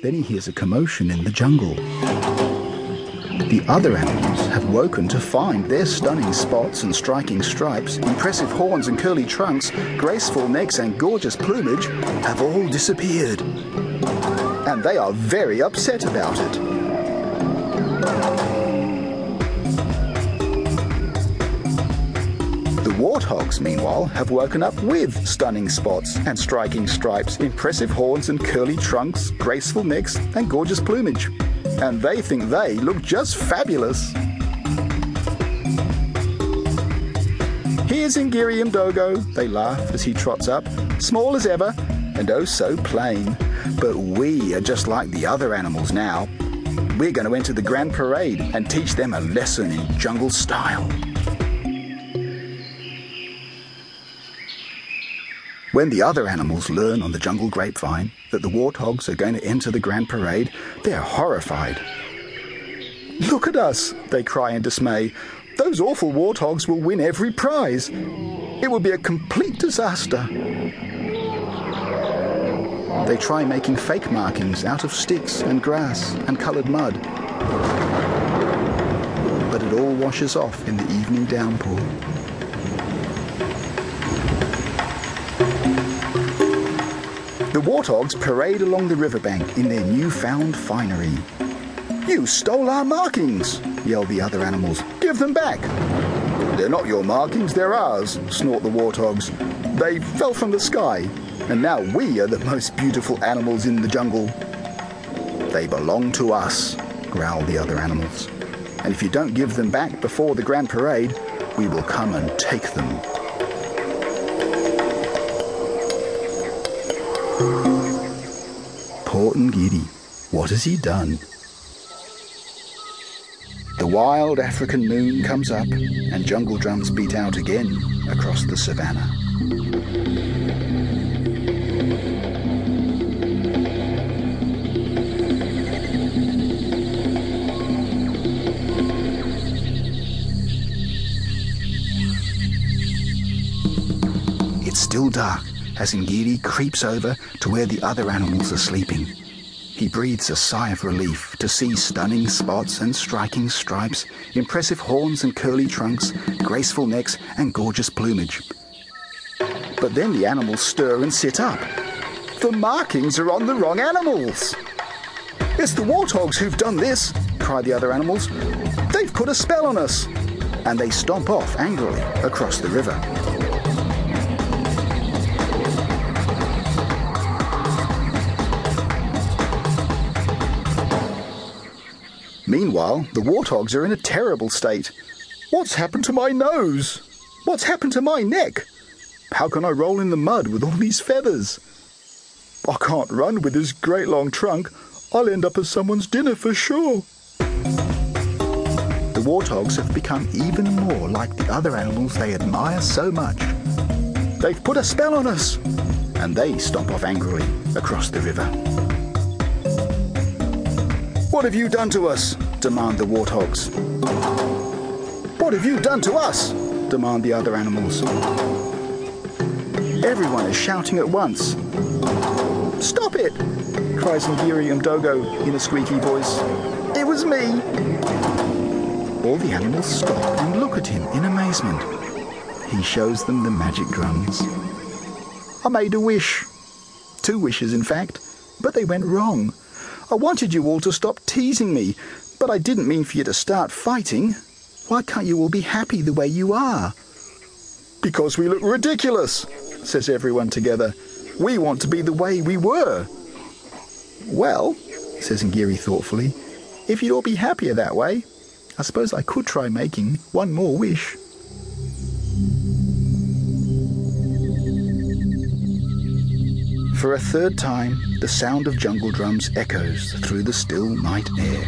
Then he hears a commotion in the jungle. The other animals have woken to find their stunning spots and striking stripes, impressive horns and curly trunks, graceful necks and gorgeous plumage have all disappeared. And they are very upset about it. Warthogs, meanwhile, have woken up with stunning spots and striking stripes, impressive horns and curly trunks, graceful necks, and gorgeous plumage and they think they look just fabulous. Here's Ngiri Mdogo, they laugh as he trots up, small as ever, and oh so plain. But we are just like the other animals now. We're going to enter the grand parade and teach them a lesson in jungle style. When the other animals learn on the jungle grapevine that the warthogs are going to enter the grand parade, they're horrified. Look at us, they cry in dismay. Those awful warthogs will win every prize. It will be a complete disaster. They try making fake markings out of sticks and grass and coloured mud. But it all washes off in the evening downpour. The warthogs parade along the riverbank in their newfound finery. You stole our markings, yell the other animals. Give them back. They're not your markings, they're ours, snort the warthogs. They fell from the sky, and now we are the most beautiful animals in the jungle. They belong to us, growl the other animals. And if you don't give them back before the grand parade, we will come and take them. Poor Ngiri, what has he done? The wild African moon comes up and jungle drums beat out again across the savannah. It's still dark as Ngiri creeps over to where the other animals are sleeping. He breathes a sigh of relief to see stunning spots and striking stripes, impressive horns and curly trunks, graceful necks and gorgeous plumage. But then the animals stir and sit up. The markings are on the wrong animals. It's the warthogs who've done this, cry the other animals. They've put a spell on us. And they stomp off angrily across the river. Meanwhile, the warthogs are in a terrible state. What's happened to my nose? What's happened to my neck? How can I roll in the mud with all these feathers? I can't run with this great long trunk. I'll end up as someone's dinner for sure. The warthogs have become even more like the other animals they admire so much. They've put a spell on us! And they stomp off angrily across the river. What have you done to us? demand the warthogs. What have you done to us? demand the other animals. Everyone is shouting at once. Stop it! cries Ngiri Mdogo in a squeaky voice. It was me! All the animals stop and look at him in amazement. He shows them the magic drums. I made a wish. Two wishes, in fact, but they went wrong. I wanted you all to stop teasing me, but I didn't mean for you to start fighting. Why can't you all be happy the way you are? Because we look ridiculous, says everyone together. We want to be the way we were. Well, says Ngiri thoughtfully, if you'd all be happier that way, I suppose I could try making one more wish. For a third time, the sound of jungle drums echoes through the still night air.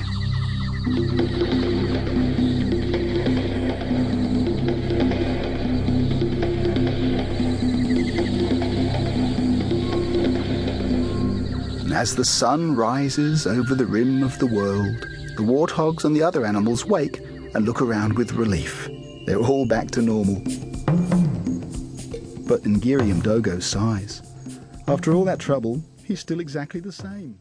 As the sun rises over the rim of the world, the warthogs and the other animals wake and look around with relief. They're all back to normal. But Ngiri Mdogo sighs. After all that trouble, he's still exactly the same.